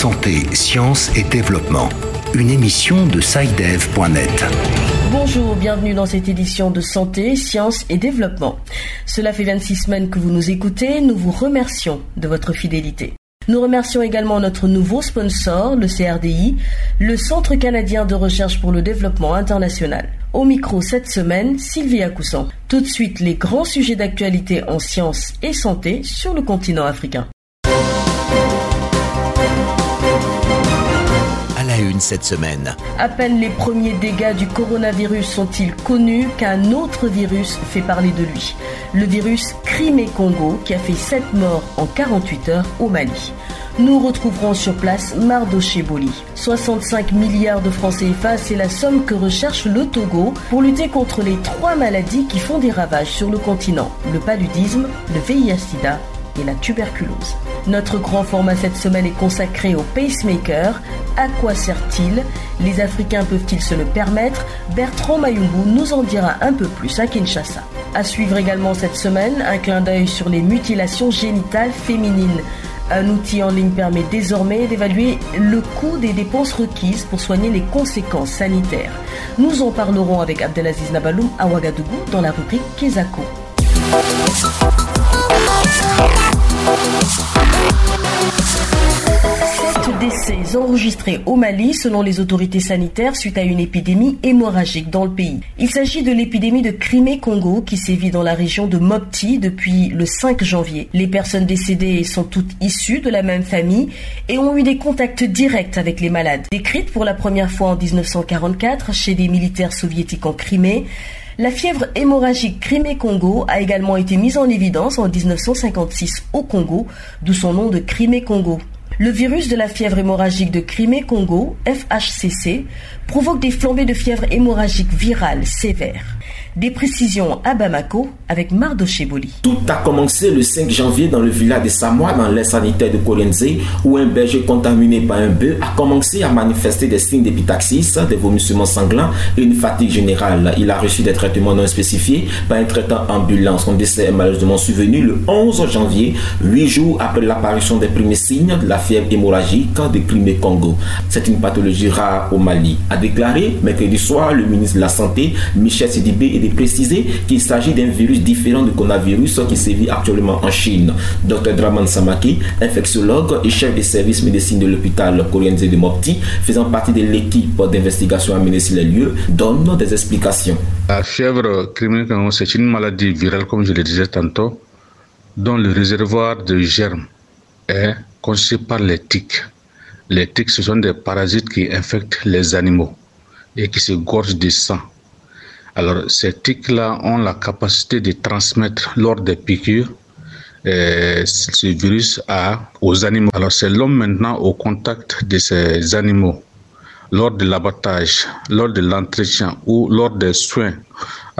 Santé, sciences et développement. Une émission de SciDev.net. Bonjour, bienvenue dans cette édition de Santé, Sciences et Développement. Cela fait 26 semaines que vous nous écoutez, nous vous remercions de votre fidélité. Nous remercions également notre nouveau sponsor, le CRDI, le Centre canadien de recherche pour le développement international. Au micro cette semaine, Sylvia Coussan. Tout de suite, les grands sujets d'actualité en sciences et santé sur le continent africain. Cette semaine. À peine les premiers dégâts du coronavirus sont-ils connus qu'un autre virus fait parler de lui. Le virus Crimée-Congo qui a fait 7 morts en 48 heures au Mali nous retrouverons sur place Mardoché Boli. 65 milliards de francs CFA, c'est la somme que recherche le Togo pour lutter contre les trois maladies qui font des ravages sur le continent, le paludisme, le VIH-Sida et la tuberculose. Notre grand format cette semaine est consacré au pacemaker. À quoi sert-il? Les Africains peuvent-ils se le permettre? Bertrand Mayumbu nous en dira un peu plus à Kinshasa. À suivre également cette semaine, un clin d'œil sur les mutilations génitales féminines. Un outil en ligne permet désormais d'évaluer le coût des dépenses requises pour soigner les conséquences sanitaires. Nous en parlerons avec Abdelaziz Nabaloum à Ouagadougou dans la rubrique Kezako décès enregistrés au Mali selon les autorités sanitaires suite à une épidémie hémorragique dans le pays. Il s'agit de l'épidémie de Crimée-Congo qui sévit dans la région de Mopti depuis le 5 janvier. Les personnes décédées sont toutes issues de la même famille et ont eu des contacts directs avec les malades. Décrite pour la première fois en 1944 chez des militaires soviétiques en Crimée, la fièvre hémorragique Crimée-Congo a également été mise en évidence en 1956 au Congo, d'où son nom de Crimée-Congo. Le virus de la fièvre hémorragique de Crimée-Congo, FHCC, provoque des flambées de fièvre hémorragique virale sévères. Des précisions à Bamako avec Mardoché Boli. Tout a commencé le 5 janvier dans le village de Samoa, dans l'air sanitaire de Korenze, où un berger contaminé par un bœuf a commencé à manifester des signes d'épitaxis, des vomissements sanglants et une fatigue générale. Il a reçu des traitements non spécifiés par un traitant ambulant. Son décès est malheureusement survenu le 11 janvier, huit jours après l'apparition des premiers signes de la fièvre hémorragique de Crimée-Congo. C'est une pathologie rare au Mali, a déclaré mercredi soir le ministre de la Santé, Michel Sidibé, et de préciser qu'il s'agit d'un virus différent du coronavirus qui sévit actuellement en Chine. Dr Draman Samaki, infectiologue et chef des services médecine de l'hôpital Korenze de Mopti, faisant partie de l'équipe d'investigation amenée sur les lieux, donne des explications. La fièvre criminelle, c'est une maladie virale, comme je le disais tantôt, dont le réservoir de germes est constitué par les tiques. Les tiques, ce sont des parasites qui infectent les animaux et qui se gorgent du sang. Alors, ces tiques-là ont la capacité de transmettre lors des piqûres euh, ce virus aux animaux. Alors, c'est l'homme maintenant au contact de ces animaux lors de l'abattage, lors de l'entretien ou lors des soins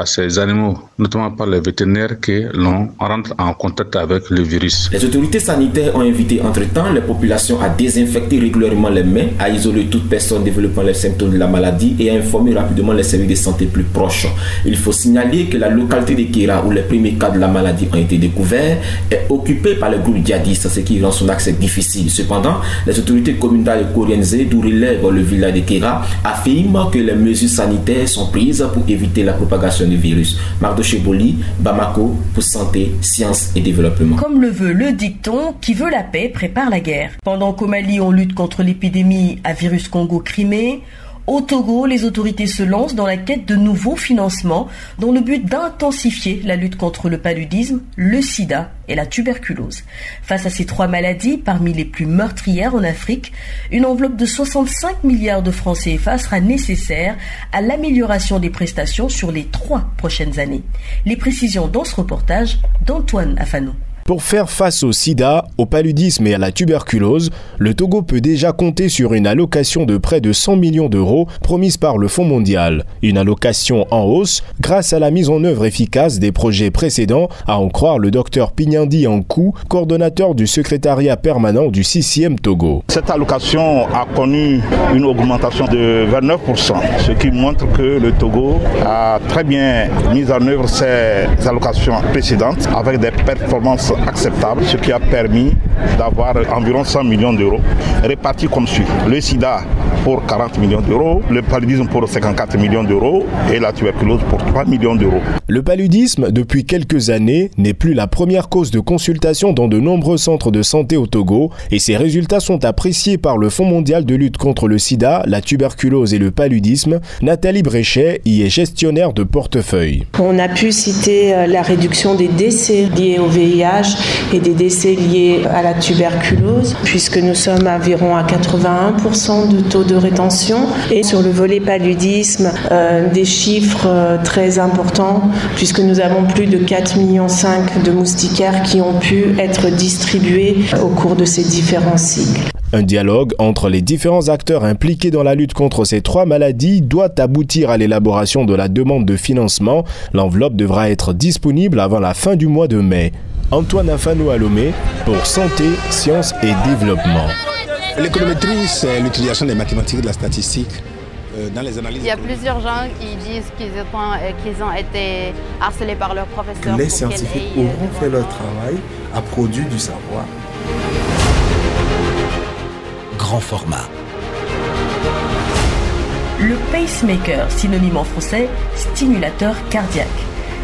à ces animaux, notamment par les vétérinaires, que l'on rentre en contact avec le virus. Les autorités sanitaires ont invité entre-temps les populations à désinfecter régulièrement les mains, à isoler toute personne développant les symptômes de la maladie et à informer rapidement les services de santé plus proches. Il faut signaler que la localité de Kira, où les premiers cas de la maladie ont été découverts, est occupée par le groupe djihadiste, ce qui rend son accès difficile. Cependant, les autorités communales de d'où relève le village de Kira, affirment que les mesures sanitaires sont prises pour éviter la propagation virus. Mardoché Boli, Bamako, pour santé, sciences et développement. Comme le veut le dicton, qui veut la paix prépare la guerre. Pendant qu'au Mali on lutte contre l'épidémie à virus Congo-Crimée, au Togo, les autorités se lancent dans la quête de nouveaux financements dans le but d'intensifier la lutte contre le paludisme, le sida et la tuberculose. Face à ces trois maladies, parmi les plus meurtrières en Afrique, une enveloppe de 65 milliards de francs CFA sera nécessaire à l'amélioration des prestations sur les trois prochaines années. Les précisions dans ce reportage d'Antoine Afano. Pour faire face au sida, au paludisme et à la tuberculose, le Togo peut déjà compter sur une allocation de près de 100 millions d'euros promise par le Fonds mondial. Une allocation en hausse grâce à la mise en œuvre efficace des projets précédents, à en croire le docteur Pignandi Ankou, coordonnateur du secrétariat permanent du 6e Togo. Cette allocation a connu une augmentation de 29%, ce qui montre que le Togo a très bien mis en œuvre ses allocations précédentes avec des performances acceptable, ce qui a permis d'avoir environ 100 millions d'euros répartis comme suit. Le sida pour 40 millions d'euros, le paludisme pour 54 millions d'euros et la tuberculose pour 3 millions d'euros. Le paludisme, depuis quelques années, n'est plus la première cause de consultation dans de nombreux centres de santé au Togo et ses résultats sont appréciés par le Fonds mondial de lutte contre le sida, la tuberculose et le paludisme. Nathalie Bréchet y est gestionnaire de portefeuille. On a pu citer euh, la réduction des décès liés au VIH et des décès liés à la tuberculose, puisque nous sommes environ à 81% de taux de rétention. Et sur le volet paludisme, euh, des chiffres euh, très importants, puisque nous avons plus de 4,5 millions de moustiquaires qui ont pu être distribués au cours de ces différents cycles. Un dialogue entre les différents acteurs impliqués dans la lutte contre ces trois maladies doit aboutir à l'élaboration de la demande de financement. L'enveloppe devra être disponible avant la fin du mois de mai. Antoine Afano Alomé pour Santé, Sciences et Développement. L'économétrie, c'est l'utilisation des mathématiques et de la statistique euh, dans les analyses. Il y a plusieurs gens qui disent qu'ils ont, euh, qu'ils ont été harcelés par leurs professeurs. Les scientifiques auront fait leur travail à produire du savoir. Grand format. Le pacemaker, synonyme en français, stimulateur cardiaque.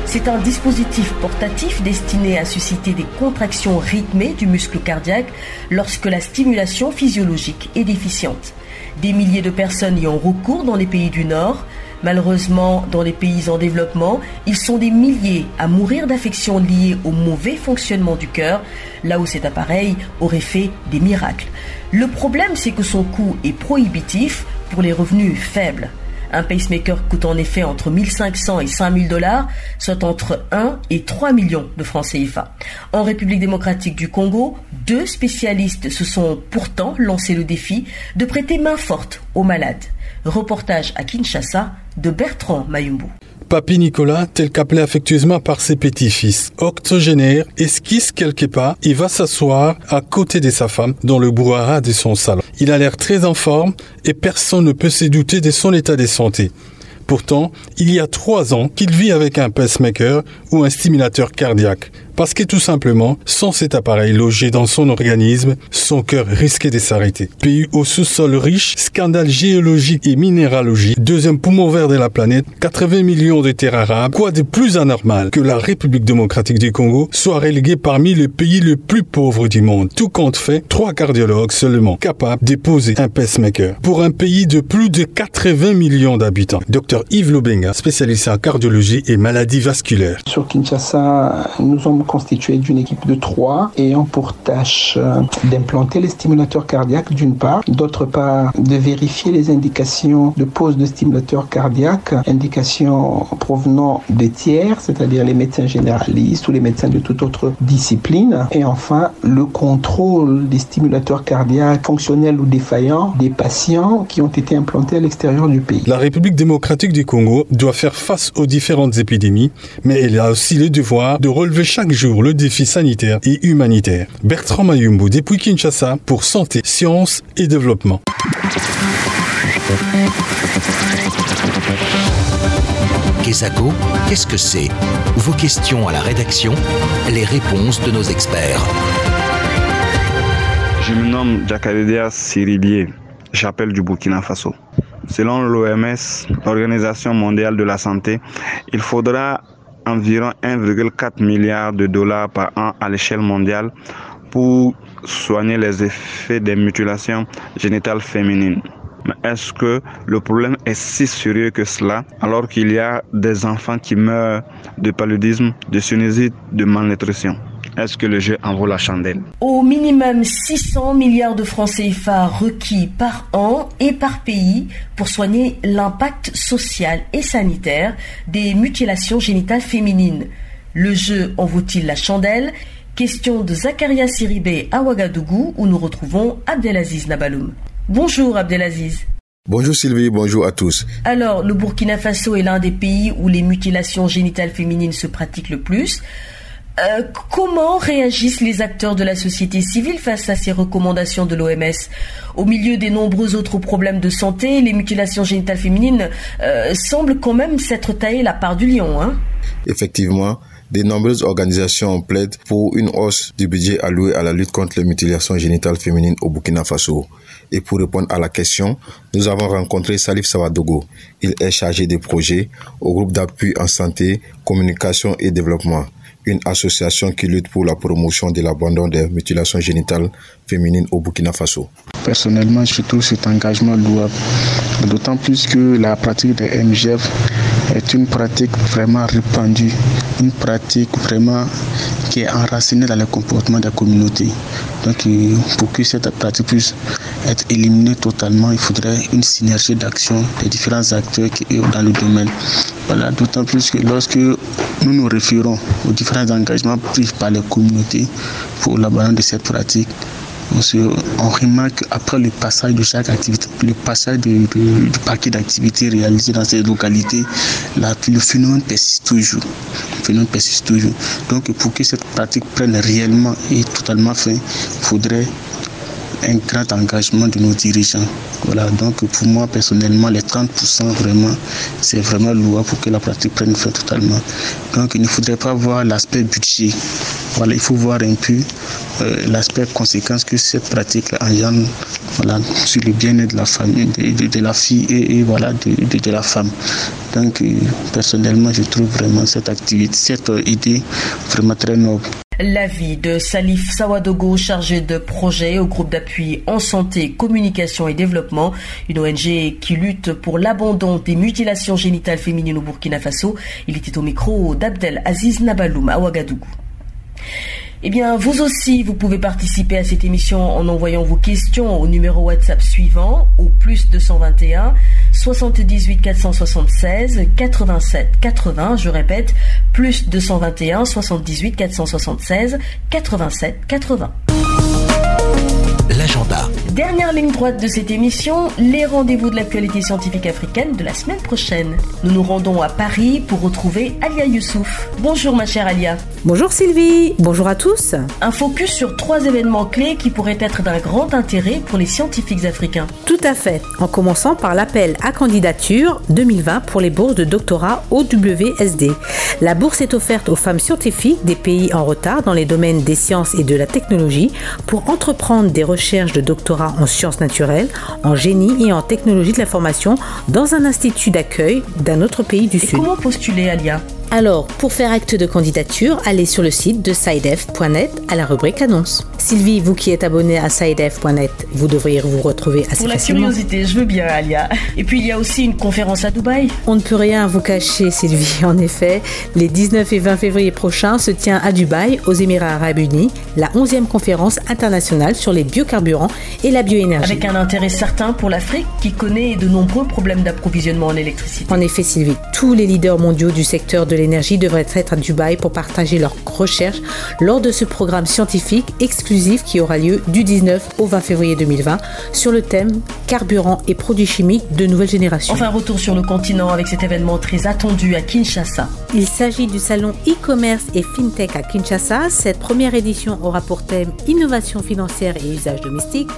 C'est un dispositif portatif destiné à susciter des contractions rythmées du muscle cardiaque lorsque la stimulation physiologique est déficiente. Des milliers de personnes y ont recours dans les pays du Nord. Malheureusement, dans les pays en développement, ils sont des milliers à mourir d'affections liées au mauvais fonctionnement du cœur, là où cet appareil aurait fait des miracles. Le problème, c'est que son coût est prohibitif pour les revenus faibles. Un pacemaker coûte en effet entre 1500 et 5000 dollars, soit entre 1 et 3 millions de francs CFA. En République démocratique du Congo, deux spécialistes se sont pourtant lancé le défi de prêter main forte aux malades. Reportage à Kinshasa de Bertrand Mayumbu. Papy Nicolas, tel qu'appelé affectueusement par ses petits-fils, octogénaire, esquisse quelque part et va s'asseoir à côté de sa femme dans le brouhaha de son salon. Il a l'air très en forme et personne ne peut se douter de son état de santé. Pourtant, il y a trois ans qu'il vit avec un pacemaker ou un stimulateur cardiaque. Parce que tout simplement, sans cet appareil logé dans son organisme, son cœur risquait de s'arrêter. Pays au sous-sol riche, scandale géologique et minéralogique, deuxième poumon vert de la planète, 80 millions de terres arabes, quoi de plus anormal que la République démocratique du Congo soit reléguée parmi les pays les plus pauvres du monde. Tout compte fait, trois cardiologues seulement capables de poser un pacemaker. Pour un pays de plus de 80 millions d'habitants. Docteur Yves Lobenga, spécialiste en cardiologie et maladies vasculaires. Sur Kinshasa, nous sommes constitué d'une équipe de trois ayant pour tâche euh, d'implanter les stimulateurs cardiaques d'une part, d'autre part de vérifier les indications de pose de stimulateurs cardiaques, indications provenant des tiers, c'est-à-dire les médecins généralistes ou les médecins de toute autre discipline, et enfin le contrôle des stimulateurs cardiaques fonctionnels ou défaillants des patients qui ont été implantés à l'extérieur du pays. La République démocratique du Congo doit faire face aux différentes épidémies, mais elle a aussi le devoir de relever chaque jour le défi sanitaire et humanitaire. Bertrand Mayumbu depuis Kinshasa pour Santé, Sciences et Développement. Kesako, qu'est-ce que c'est? Vos questions à la rédaction, les réponses de nos experts. Je me nomme Jakaridea Siribier. J'appelle du Burkina Faso. Selon l'OMS, l'Organisation mondiale de la santé, il faudra environ 1,4 milliard de dollars par an à l'échelle mondiale pour soigner les effets des mutilations génitales féminines. Mais est-ce que le problème est si sérieux que cela alors qu'il y a des enfants qui meurent de paludisme, de sinusite, de malnutrition? Est-ce que le jeu en vaut la chandelle? Au minimum 600 milliards de francs CFA requis par an et par pays pour soigner l'impact social et sanitaire des mutilations génitales féminines. Le jeu en vaut-il la chandelle? Question de Zakaria Siribé à Ouagadougou où nous retrouvons Abdelaziz Nabaloum. Bonjour Abdelaziz. Bonjour Sylvie, bonjour à tous. Alors, le Burkina Faso est l'un des pays où les mutilations génitales féminines se pratiquent le plus. Euh, comment réagissent les acteurs de la société civile face à ces recommandations de l'OMS Au milieu des nombreux autres problèmes de santé, les mutilations génitales féminines euh, semblent quand même s'être taillées la part du lion. Hein? Effectivement, De nombreuses organisations plaident pour une hausse du budget alloué à la lutte contre les mutilations génitales féminines au Burkina Faso. Et pour répondre à la question, nous avons rencontré Salif Sawadogo. Il est chargé des projets au groupe d'appui en santé, communication et développement une association qui lutte pour la promotion de l'abandon des mutilations génitales féminines au Burkina Faso. Personnellement, je trouve cet engagement louable, d'autant plus que la pratique des MGF est une pratique vraiment répandue, une pratique vraiment qui est enracinée dans le comportement des communautés. Donc, pour que cette pratique puisse être éliminée totalement, il faudrait une synergie d'action des différents acteurs qui sont dans le domaine. Voilà, d'autant plus que lorsque nous nous référons aux différents engagements pris par les communautés pour l'abandon de cette pratique, on, remarque après le passage de chaque activité, le passage du paquet d'activités réalisées dans ces localités, le phénomène persiste toujours. Le phénomène persiste toujours. Donc pour que cette pratique prenne réellement et totalement fin, il faudrait un grand engagement de nos dirigeants. Voilà, donc pour moi personnellement, les 30% vraiment, c'est vraiment louable pour que la pratique prenne fin totalement. Donc il ne faudrait pas voir l'aspect budget. Voilà, il faut voir un peu euh, l'aspect conséquence que cette pratique engendre voilà, sur le bien-être de la famille, de, la fille et, voilà, de, de, la femme. Donc euh, personnellement, je trouve vraiment cette activité, cette idée vraiment très noble. L'avis de Salif Sawadogo, chargé de projet au groupe d'appui en santé, communication et développement, une ONG qui lutte pour l'abandon des mutilations génitales féminines au Burkina Faso. Il était au micro d'Abdel Aziz Nabaloum à Ouagadougou. Eh bien, vous aussi, vous pouvez participer à cette émission en envoyant vos questions au numéro WhatsApp suivant, au plus 221 78 476 87 80. Je répète, plus 221 78 476 87 80 l'agenda. Dernière ligne droite de cette émission, les rendez-vous de l'actualité scientifique africaine de la semaine prochaine. Nous nous rendons à Paris pour retrouver Alia Youssouf. Bonjour ma chère Alia. Bonjour Sylvie, bonjour à tous. Un focus sur trois événements clés qui pourraient être d'un grand intérêt pour les scientifiques africains. Tout à fait, en commençant par l'appel à candidature 2020 pour les bourses de doctorat OWSD. La bourse est offerte aux femmes scientifiques des pays en retard dans les domaines des sciences et de la technologie pour entreprendre des recherches recherche de doctorat en sciences naturelles, en génie et en technologie de l'information dans un institut d'accueil d'un autre pays du Sud. Comment postuler, Alia? Alors, pour faire acte de candidature, allez sur le site de sidef.net à la rubrique annonce. Sylvie, vous qui êtes abonnée à sidef.net, vous devriez vous retrouver assez Pour la curiosité, je veux bien, Alia. Et puis, il y a aussi une conférence à Dubaï. On ne peut rien vous cacher, Sylvie. En effet, les 19 et 20 février prochains se tient à Dubaï, aux Émirats Arabes Unis, la 11e conférence internationale sur les biocarburants et la bioénergie. Avec un intérêt certain pour l'Afrique qui connaît de nombreux problèmes d'approvisionnement en électricité. En effet, Sylvie, tous les leaders mondiaux du secteur de l'énergie devraient être à Dubaï pour partager leurs recherches lors de ce programme scientifique exclusif qui aura lieu du 19 au 20 février 2020 sur le thème carburant et produits chimiques de nouvelle génération. Enfin, retour sur le continent avec cet événement très attendu à Kinshasa. Il s'agit du salon e-commerce et fintech à Kinshasa. Cette première édition aura pour thème innovation financière et usage domestique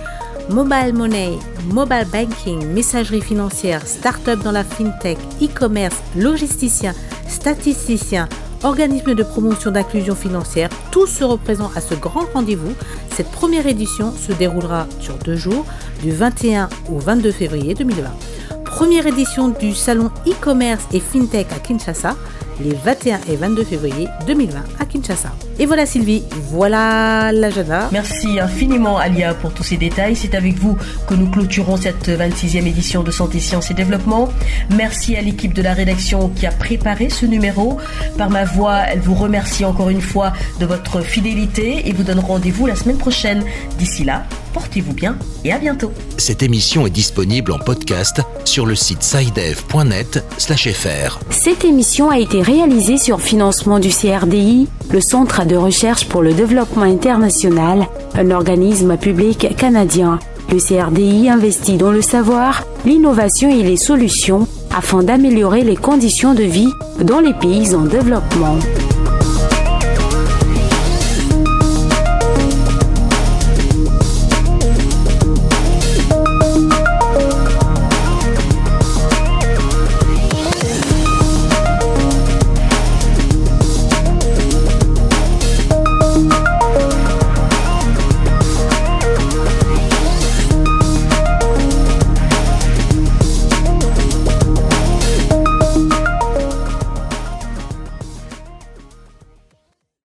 mobile money, mobile banking, messagerie financière, start-up dans la fintech, e-commerce, logisticien, statisticien, organisme de promotion d'inclusion financière, tous se représentent à ce grand rendez-vous. Cette première édition se déroulera sur deux jours, du 21 au 22 février 2020. Première édition du salon e-commerce et fintech à Kinshasa les 21 et 22 février 2020 à Kinshasa. Et voilà Sylvie, voilà l'agenda. Merci infiniment Alia pour tous ces détails. C'est avec vous que nous clôturons cette 26e édition de Santé, Sciences et Développement. Merci à l'équipe de la rédaction qui a préparé ce numéro. Par ma voix, elle vous remercie encore une fois de votre fidélité et vous donne rendez-vous la semaine prochaine. D'ici là, portez-vous bien et à bientôt. Cette émission est disponible en podcast sur le site sidev.net/fr. Cette émission a été réalisée sur financement du CRDI, le Centre de recherche pour le développement international, un organisme public canadien. Le CRDI investit dans le savoir, l'innovation et les solutions afin d'améliorer les conditions de vie dans les pays en développement.